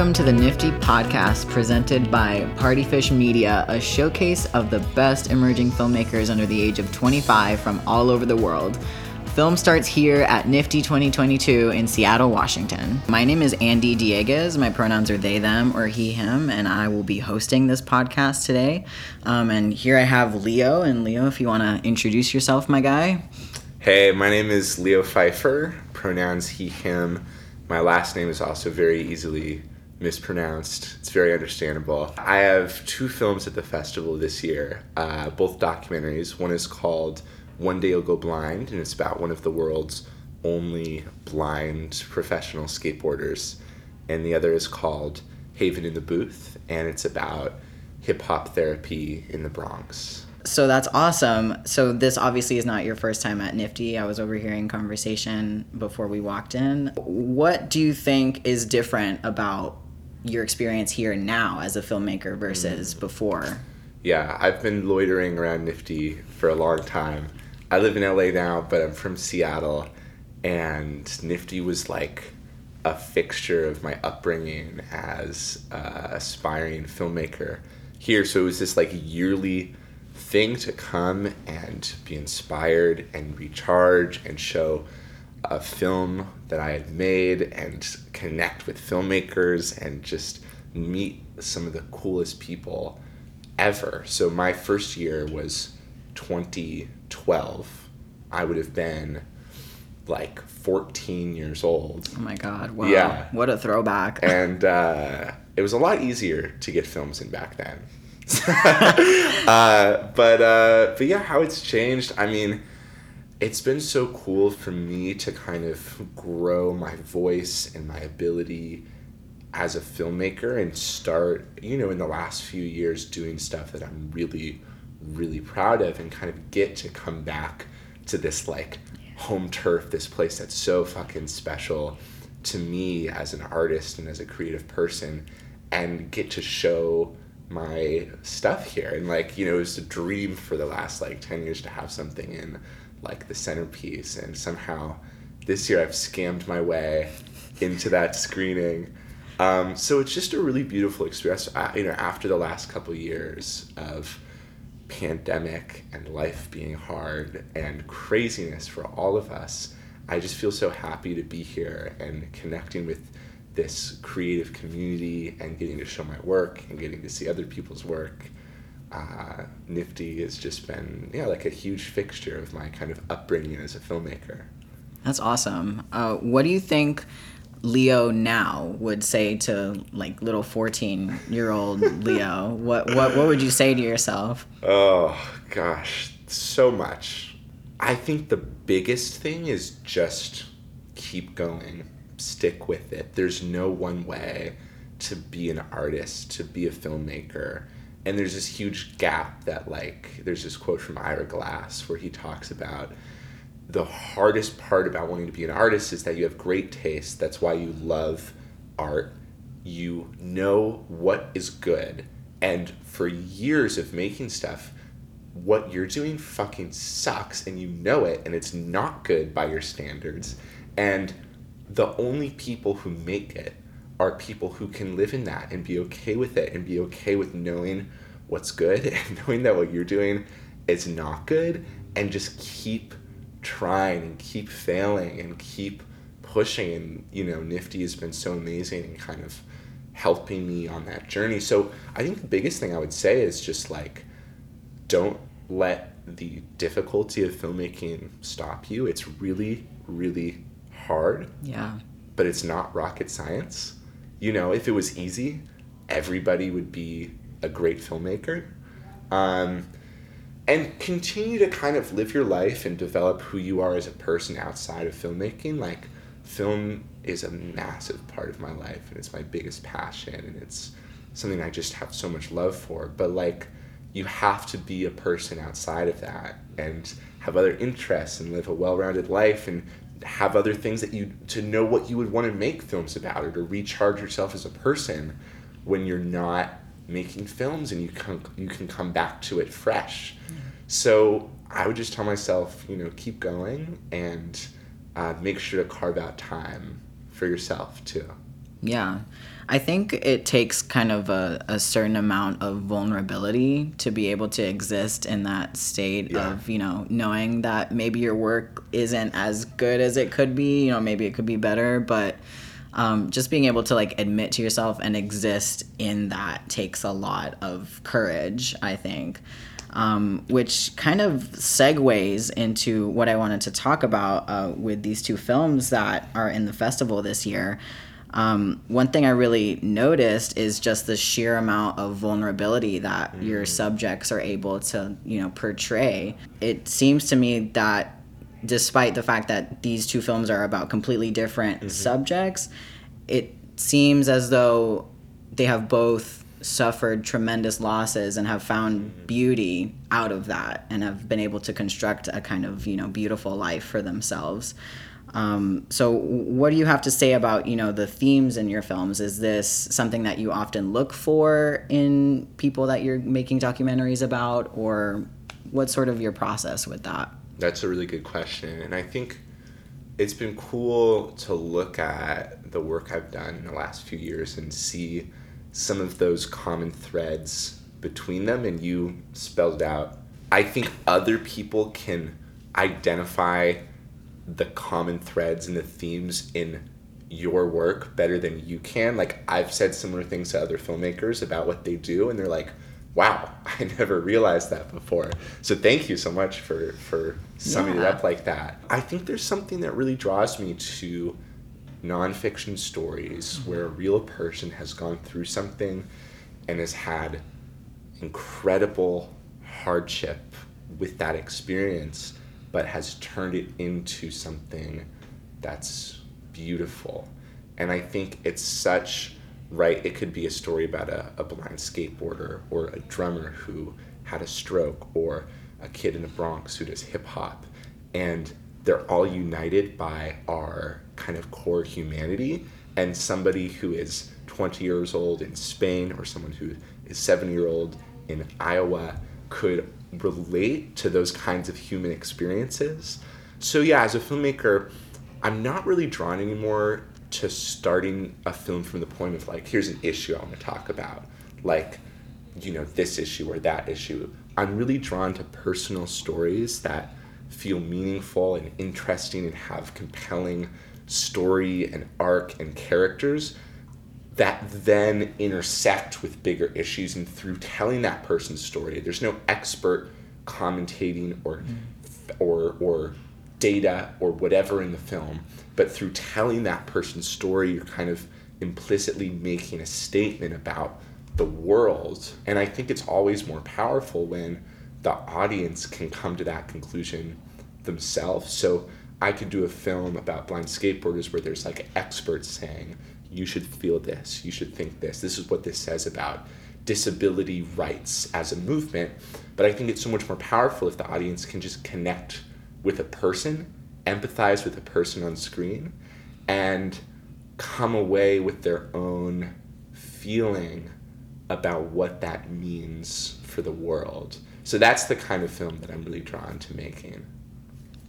Welcome to the NFFTY Podcast presented by Partyfish Media, a showcase of the best emerging filmmakers under the age of 25 from all over the world. Film starts here at NFFTY 2022 in Seattle, Washington. My name is Andy Dieguez. My pronouns are they, them, or he, him, and I will be hosting this podcast today. Um, and here I have Leo. And Leo, if you want to introduce yourself, my guy. Hey, my name is Leo Pfeifer, pronouns he, him. My last name is also very easily mispronounced. It's very understandable. I have two films at the festival this year, uh, both documentaries. One is called One Day You'll Go Blind, and it's about one of the world's only blind professional skateboarders. And the other is called Haven in the Booth, and it's about hip hop therapy in the Bronx. So that's awesome. So this obviously is not your first time at NFFTY. I was overhearing conversation before we walked in. What do you think is different about your experience here and now as a filmmaker versus mm. before? Yeah, I've been loitering around NFFTY for a long time. I live in LA now, but I'm from Seattle, and NFFTY was like a fixture of my upbringing as an aspiring filmmaker here. So it was this like yearly thing to come and be inspired and recharge and show a film that I had made and connect with filmmakers and just meet some of the coolest people ever. So my first year was 2012. I would have been like 14 years old. Oh my god. Wow. Yeah. What a throwback. and uh, it was a lot easier to get films in back then. uh, but uh, but yeah, how it's changed. I mean, it's been so cool for me to kind of grow my voice and my ability as a filmmaker and start, you know, in the last few years doing stuff that I'm really, really proud of and kind of get to come back to this like home turf, this place that's so fucking special to me as an artist and as a creative person and get to show my stuff here. And like you know it was a dream for the last like 10 years to have something in like the centerpiece and somehow this year i've scammed my way into that screening um, so it's just a really beautiful experience uh, you know after the last couple years of pandemic and life being hard and craziness for all of us i just feel so happy to be here and connecting with this creative community and getting to show my work and getting to see other people's work. Uh, NFFTY has just been yeah like a huge fixture of my kind of upbringing as a filmmaker. That's awesome. Uh, what do you think Leo now would say to like little fourteen year old Leo? What what what would you say to yourself? Oh gosh, so much. I think the biggest thing is just keep going stick with it. There's no one way to be an artist, to be a filmmaker. And there's this huge gap that, like, there's this quote from Ira Glass where he talks about the hardest part about wanting to be an artist is that you have great taste. That's why you love art. You know what is good. And for years of making stuff, what you're doing fucking sucks and you know it and it's not good by your standards. And the only people who make it are people who can live in that and be okay with it and be okay with knowing what's good and knowing that what you're doing is not good and just keep trying and keep failing and keep pushing and you know NFFTY has been so amazing and kind of helping me on that journey so i think the biggest thing i would say is just like don't let the difficulty of filmmaking stop you it's really really hard. Yeah. But it's not rocket science. You know, if it was easy, everybody would be a great filmmaker. Um, and continue to kind of live your life and develop who you are as a person outside of filmmaking. Like, film is a massive part of my life and it's my biggest passion and it's something I just have so much love for. But, like, you have to be a person outside of that and have other interests and live a well rounded life and have other things that you to know what you would want to make films about or to recharge yourself as a person when you're not making films and you can you can come back to it fresh. So I would just tell myself, you know, keep going and uh, make sure to carve out time for yourself too. Yeah. I think it takes kind of a, a certain amount of vulnerability to be able to exist in that state Yeah. of, you know, knowing that maybe your work isn't as good as it could be, you know, maybe it could be better, but um, just being able to like admit to yourself and exist in that takes a lot of courage, I think. Um, which kind of segues into what I wanted to talk about uh, with these two films that are in the festival this year. Um, one thing I really noticed is just the sheer amount of vulnerability that mm. your subjects are able to, you know, portray. It seems to me that despite the fact that these two films are about completely different mm-hmm. subjects, it seems as though they have both suffered tremendous losses and have found mm-hmm. beauty out of that and have been able to construct a kind of you know beautiful life for themselves um, so what do you have to say about you know the themes in your films is this something that you often look for in people that you're making documentaries about or what's sort of your process with that That's a really good question. And I think it's been cool to look at the work I've done in the last few years and see some of those common threads between them. And you spelled out. I think other people can identify the common threads and the themes in your work better than you can. Like, I've said similar things to other filmmakers about what they do, and they're like, wow, I never realized that before. So thank you so much for for summing it up like that. I think there's something that really draws me to nonfiction stories mm-hmm. where a real person has gone through something and has had incredible hardship with that experience, but has turned it into something that's beautiful. And I think it's such right. It could be a story about a, a blind skateboarder or a drummer who had a stroke or a kid in the Bronx who does hip hop. And they're all united by our kind of core humanity. And somebody who is 20 years old in Spain or someone who is 7 year old in Iowa could relate to those kinds of human experiences. So, yeah, as a filmmaker, I'm not really drawn anymore to starting a film from the point of like, here's an issue I want to talk about, like, you know, this issue or that issue. I'm really drawn to personal stories that feel meaningful and interesting and have compelling story and arc and characters that then intersect with bigger issues and through telling that person's story there's no expert commentating or or or data or whatever in the film but through telling that person's story you're kind of implicitly making a statement about the world. And i think it's always more powerful when the audience can come to that conclusion themselves. So i could do a film about blind skateboarders where there's like experts saying you should feel this you should think this. This is what this says about disability rights as a movement. But i think it's so much more powerful if the audience can just connect with a person empathize with a person on screen and come away with their own feeling about what that means for the world. So that's the kind of film that i'm really drawn to making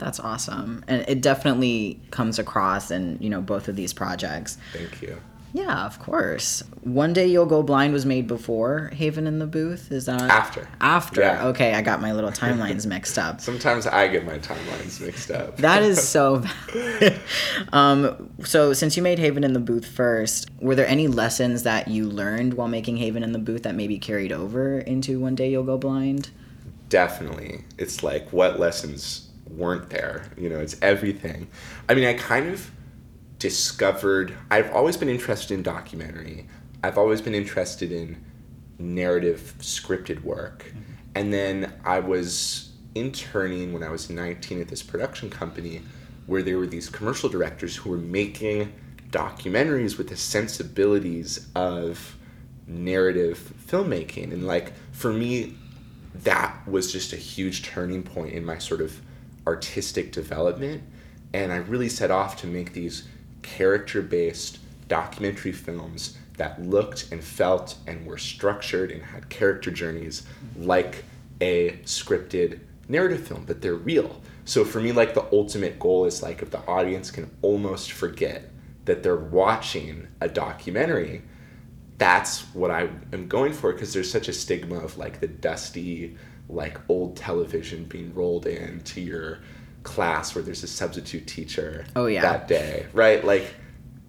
That's awesome. And it definitely comes across in, you know, both of these projects. thank you Yeah, of course. One Day You'll Go Blind was made before Haven in the Booth. Is that After. After. Yeah. Okay, I got my little timelines mixed up. sometimes i get my timelines mixed up That is so valid. um, so since you made Haven in the Booth first, were there any lessons that you learned while making Haven in the Booth that maybe carried over into One Day You'll Go Blind? definitely it's like what lessons weren't there you know it's everything. I mean i kind of discovered i've always been interested in documentary. I've always been interested in narrative scripted work. Mm-hmm. And then i was interning when i was 19 at this production company where there were these commercial directors who were making documentaries with the sensibilities of narrative filmmaking. And like for me that was just a huge turning point in my sort of artistic development and i really set off to make these character based documentary films that looked and felt and were structured and had character journeys like a scripted narrative film but they're real. So for me like the ultimate goal is like if the audience can almost forget that they're watching a documentary that's what I am going for because there's such a stigma of like the dusty, like old television being rolled into your class where there's a substitute teacher Oh, yeah. that day, right? Like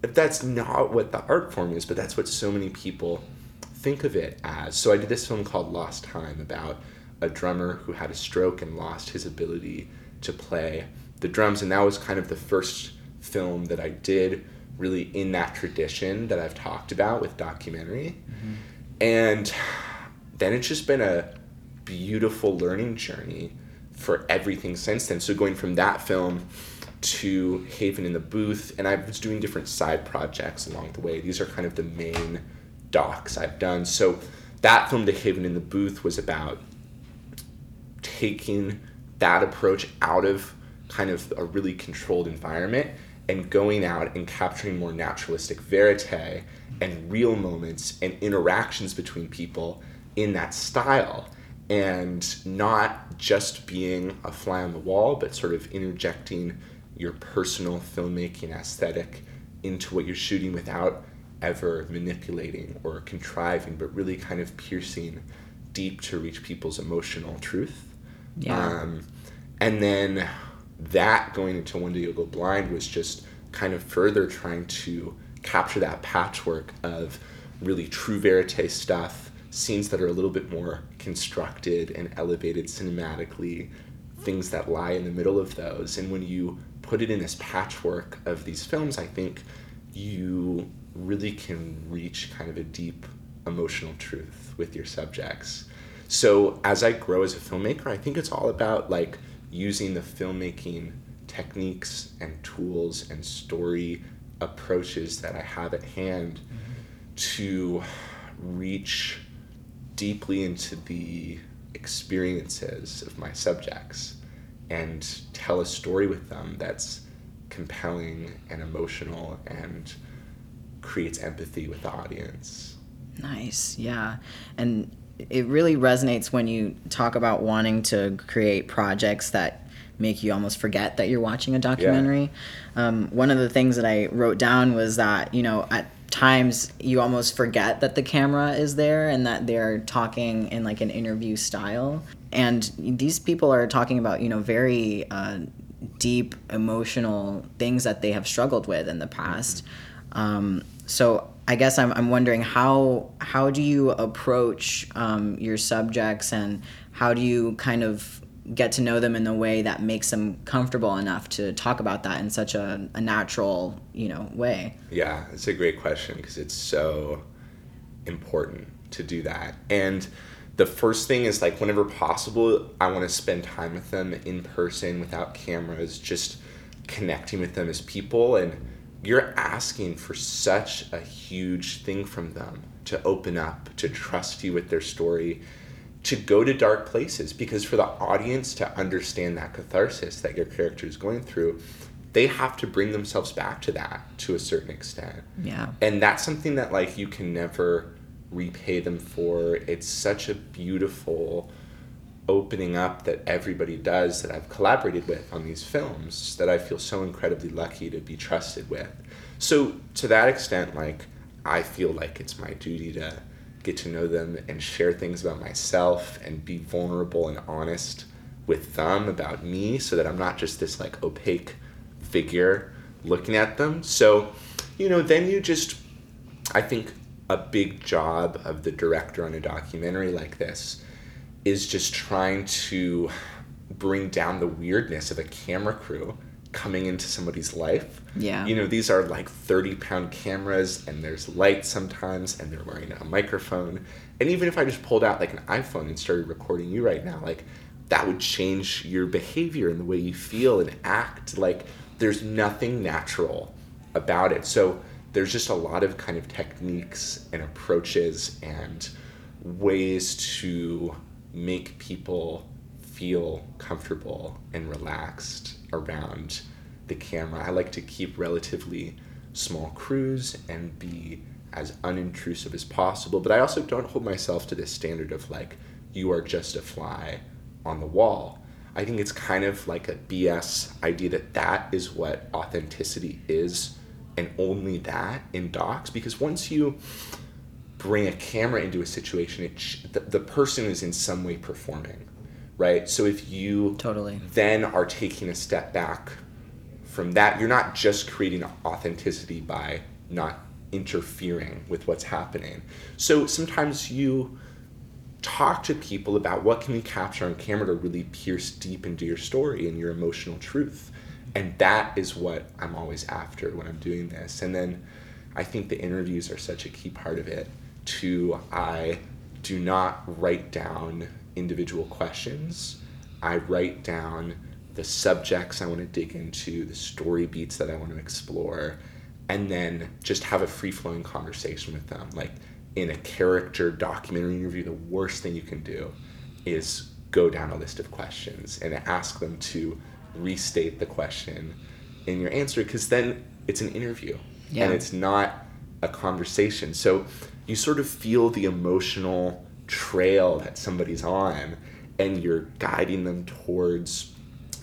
that's not what the art form is, but that's what so many people think of it as. So I did this film called Lost Time about a drummer who had a stroke and lost his ability to play the drums, and that was kind of the first film that I did really in that tradition that I've talked about with documentary. Mm-hmm. And then it's just been a beautiful learning journey for everything since then. So going from that film to Haven in the Booth, and I was doing different side projects along the way. These are kind of the main docs I've done. So that film to Haven in the Booth was about taking that approach out of kind of a really controlled environment and going out and capturing more naturalistic verite and real moments and interactions between people in that style and not just being a fly on the wall but sort of interjecting your personal filmmaking aesthetic into what you're shooting without ever manipulating or contriving but really kind of piercing deep to reach people's emotional truth Yeah. um, and then that going into One Day You'll Go Blind was just kind of further trying to capture that patchwork of really true verite stuff, scenes that are a little bit more constructed and elevated cinematically, things that lie in the middle of those. And when you put it in this patchwork of these films, I think you really can reach kind of a deep emotional truth with your subjects. So as I grow as a filmmaker, I think it's all about like using the filmmaking techniques and tools and story approaches that I have at hand mm-hmm. to reach deeply into the experiences of my subjects and tell a story with them that's compelling and emotional and creates empathy with the audience. Nice, yeah. And it really resonates when you talk about wanting to create projects that make you almost forget that you're watching a documentary. Um, one of the things that I wrote down was that, you know, at times you almost forget that the camera is there and that they're talking in like an interview style. And these people are talking about, you know, very uh, deep emotional things that they have struggled with in the past. Um, so I guess I'm, I'm wondering how how do you approach um, your subjects and how do you kind of get to know them in a way that makes them comfortable enough to talk about that in such a, a natural you know way. Yeah, it's a great question because it's so important to do that. And the first thing is like whenever possible, I want to spend time with them in person without cameras, just connecting with them as people. And you're asking for such a huge thing from them to open up, to trust you with their story, to go to dark places because for the audience to understand that catharsis that your character is going through, they have to bring themselves back to that to a certain extent. Yeah. And that's something that like you can never repay them for. It's such a beautiful opening up that everybody does that I've collaborated with on these films that I feel so incredibly lucky to be trusted with. So to that extent like I feel like it's my duty to get to know them and share things about myself and be vulnerable and honest with them about me so that I'm not just this like opaque figure looking at them. So, you know, then you just I think a big job of the director on a documentary like this is just trying to bring down the weirdness of a camera crew coming into somebody's life. Yeah. You know, these are like 30 pound cameras and there's light sometimes and they're wearing a microphone. And even if I just pulled out like an iPhone and started recording you right now, like that would change your behavior and the way you feel and act. Like there's nothing natural about it. So there's just a lot of kind of techniques and approaches and ways to make people feel comfortable and relaxed around the camera. I like to keep relatively small crews and be as unintrusive as possible, but I also don't hold myself to this standard of like, you are just a fly on the wall. I think it's kind of like a BS idea that that is what authenticity is and only that in docs because once you bring a camera into a situation, it the, the person is in some way performing, right? So if you Totally. then are taking a step back from that, you're not just creating authenticity by not interfering with what's happening. So sometimes you talk to people about what can you capture on camera to really pierce deep into your story and your emotional truth. And that is what I'm always after when I'm doing this. And then I think the interviews are such a key part of it. Too, I do not write down individual questions. I write down the subjects I want to dig into, the story beats that I want to explore, and then just have a free flowing conversation with them. Like in a character documentary interview, the worst thing you can do is go down a list of questions and ask them to restate the question in your answer because then it's an interview Yeah. and it's not a conversation. So you sort of feel the emotional trail that somebody's on and you're guiding them towards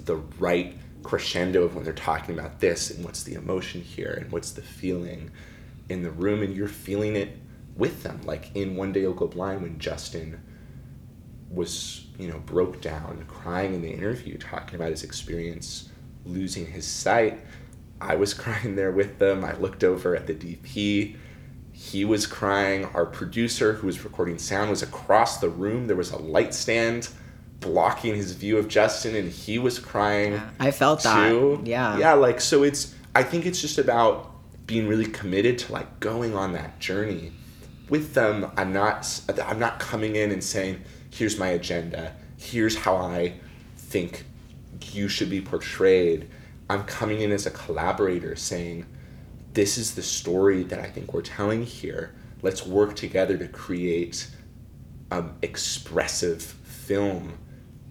the right crescendo of when they're talking about this and what's the emotion here and what's the feeling in the room and you're feeling it with them. Like in one day you'll go blind when justin was you know broke down crying in the interview talking about his experience losing his sight i was crying there with them. I looked over at the dp he was crying our producer who was recording sound was across the room there was a light stand blocking his view of justin and he was crying I felt that. too. Yeah. Yeah, like so it's I think it's just about being really committed to like going on that journey with them. I'm not I'm not coming in and saying, "Here's my agenda. Here's how I think you should be portrayed." I'm coming in as a collaborator saying, "This is the story that I think we're telling here. Let's work together to create um, expressive film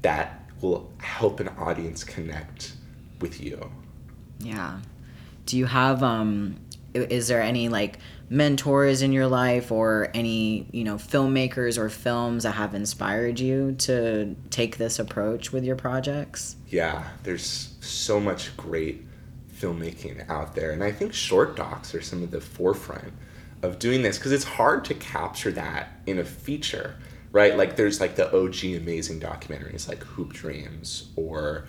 that will help an audience connect with you. Yeah. Do you have um is there any like mentors in your life or any, you know, filmmakers or films that have inspired you to take this approach with your projects? Yeah, there's so much great filmmaking out there, and I think short docs are some of the forefront of doing this because it's hard to capture that in a feature, right? Like there's like the OG amazing documentaries like Hoop Dreams or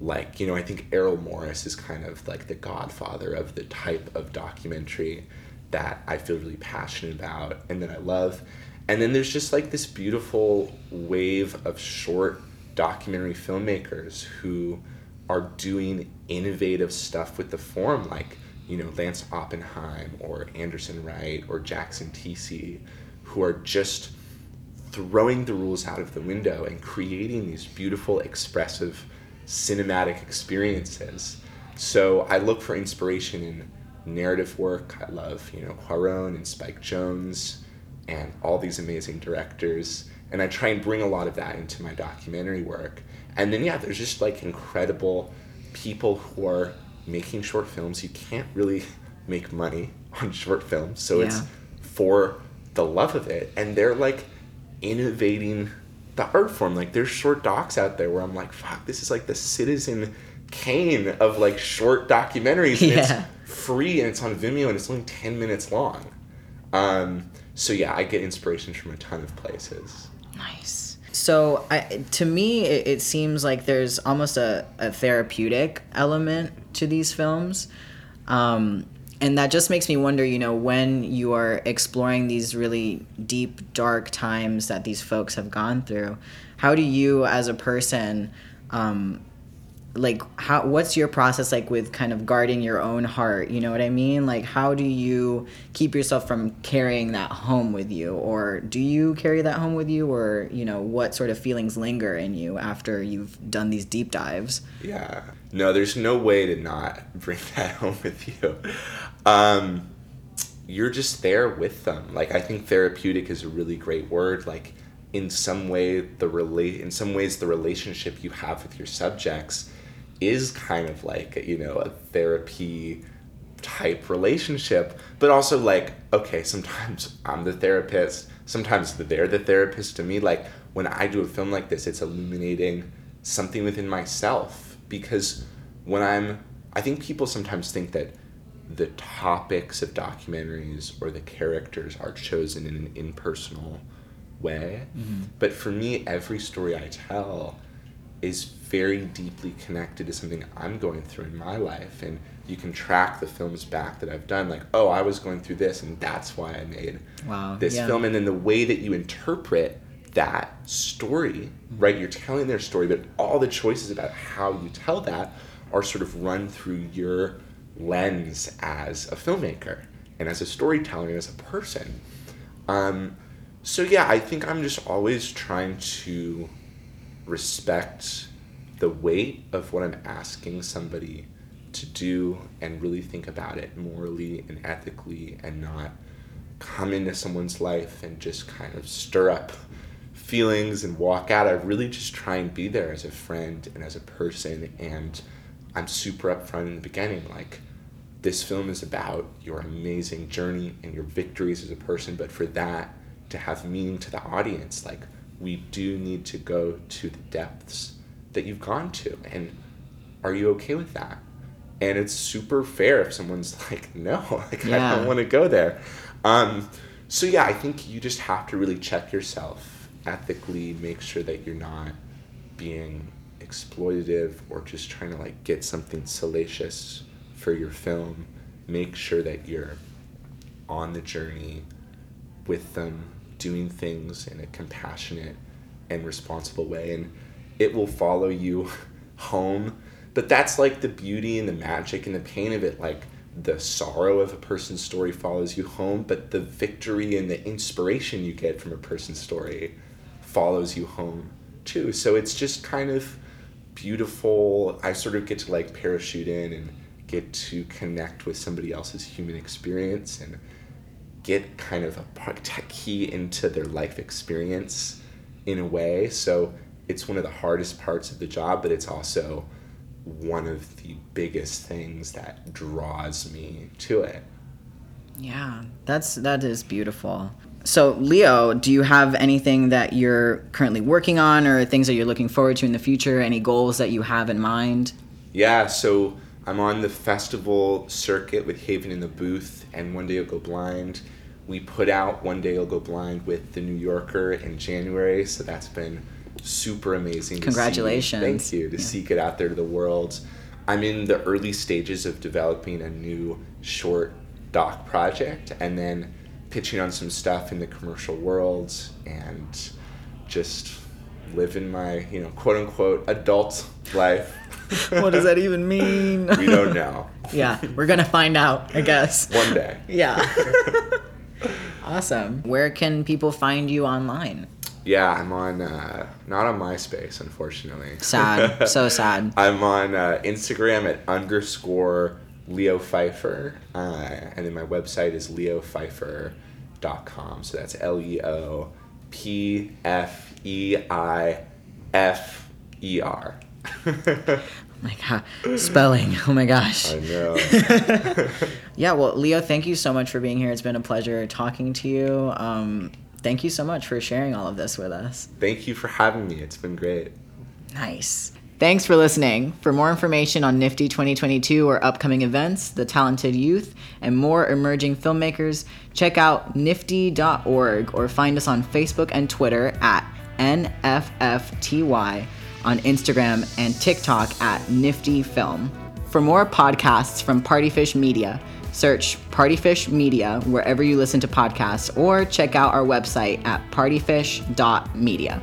like you know I think Errol Morris is kind of like the godfather of the type of documentary that I feel really passionate about and that I love. And then there's just like this beautiful wave of short documentary filmmakers who are doing innovative stuff with the form like you know Lance Oppenheim or Anderson Wright or Jackson TC who are just throwing the rules out of the window and creating these beautiful expressive cinematic experiences. So I look for inspiration in narrative work. I love you know Cuarón and Spike Jonze and all these amazing directors. And I try and bring a lot of that into my documentary work and then yeah there's just like incredible people who are making short films. You can't really make money on short films so it's for the love of it. And they're like innovating the art form. Like there's short docs out there where i'm like fuck this is like the citizen kane of like short documentaries. Yeah. it's free and it's on vimeo and it's only 10 minutes long. Um, so yeah i get inspiration from a ton of places. Nice. So, I, to me, it, it seems like there's almost a, a therapeutic element to these films. Um, and that just makes me wonder, you know, when you are exploring these really deep, dark times that these folks have gone through, how do you, as a person, um, like how what's your process like with kind of guarding your own heart you know what i mean like how do you keep yourself from carrying that home with you or do you carry that home with you or you know what sort of feelings linger in you after you've done these deep dives Yeah. No, there's no way to not bring that home with you. Um, you're just there with them. Like I think therapeutic is a really great word. Like in some way the relate in some ways the relationship you have with your subjects is kind of like you know a therapy type relationship but also like okay sometimes i'm the therapist sometimes they're the therapist to me like when i do a film like this it's illuminating something within myself because when i'm i think people sometimes think that the topics of documentaries or the characters are chosen in an impersonal way. Mm-hmm. But for me, every story I tell is very deeply connected to something I'm going through in my life. And you can track the films back that I've done, like, oh, I was going through this, and that's why I made Wow, this yeah. film. And then the way that you interpret that story, right? You're telling their story, but all the choices about how you tell that are sort of run through your lens as a filmmaker and as a storyteller and as a person. Um, so yeah, I think I'm just always trying to respect the weight of what I'm asking somebody to do and really think about it morally and ethically and not come into someone's life and just kind of stir up feelings and walk out. I really just try and be there as a friend and as a person. And I'm super upfront in the beginning. Like, this film is about your amazing journey and your victories as a person. But for that to have meaning to the audience, like, we do need to go to the depths that you've gone to. And are you okay with that? And it's super fair if someone's like, no, like, I don't want to go there. Um, so yeah, I think you just have to really check yourself ethically, make sure that you're not being exploitative or just trying to like get something salacious for your film. Make sure that you're on the journey with them, doing things in a compassionate and responsible way, and it will follow you home. But that's like the beauty and the magic and the pain of it. Like the sorrow of a person's story follows you home, but the victory and the inspiration you get from a person's story follows you home too. So it's just kind of beautiful. I sort of get to like parachute in and get to connect with somebody else's human experience and get kind of a part- key into their life experience in a way. So it's one of the hardest parts of the job, but it's also one of the biggest things that draws me to it. Yeah, that's that is beautiful. So, Leo, do you have anything that you're currently working on or things that you're looking forward to in the future? Any goals that you have in mind? Yeah, so I'm on the festival circuit with Haven in the Booth and One Day You'll Go Blind. We put out One Day You'll Go Blind with The New Yorker in January, so that's been super amazing. to. Congratulations. Thank you, to Yeah. see get out there to the world. I'm in the early stages of developing a new short doc project and then pitching on some stuff in the commercial world and just living my, you know, quote unquote adult life. what does that even mean? we don't know. yeah, we're gonna find out, I guess. One day. Yeah. awesome. Where can people find you online? Yeah, I'm on uh, not on MySpace, unfortunately. Sad. So sad. I'm on uh, Instagram at underscore Leo Pfeifer, uh, and then my website is leopfeifer.com. So that's L E O P F E I F E R. My god. Spelling. Oh my gosh. I know. Yeah, well, Leo, thank you so much for being here. It's been a pleasure talking to you. Um, thank you so much for sharing all of this with us. Thank you for having me. It's been great. Nice. Thanks for listening. For more information on NFFTY 2022 or upcoming events, the talented youth, and more emerging filmmakers, check out nffty.org or find us on Facebook and Twitter at NFFTY, on Instagram and TikTok at NFFTY Film. For more podcasts from Partyfish Media, search Partyfish Media wherever you listen to podcasts or check out our website at partyfish.media.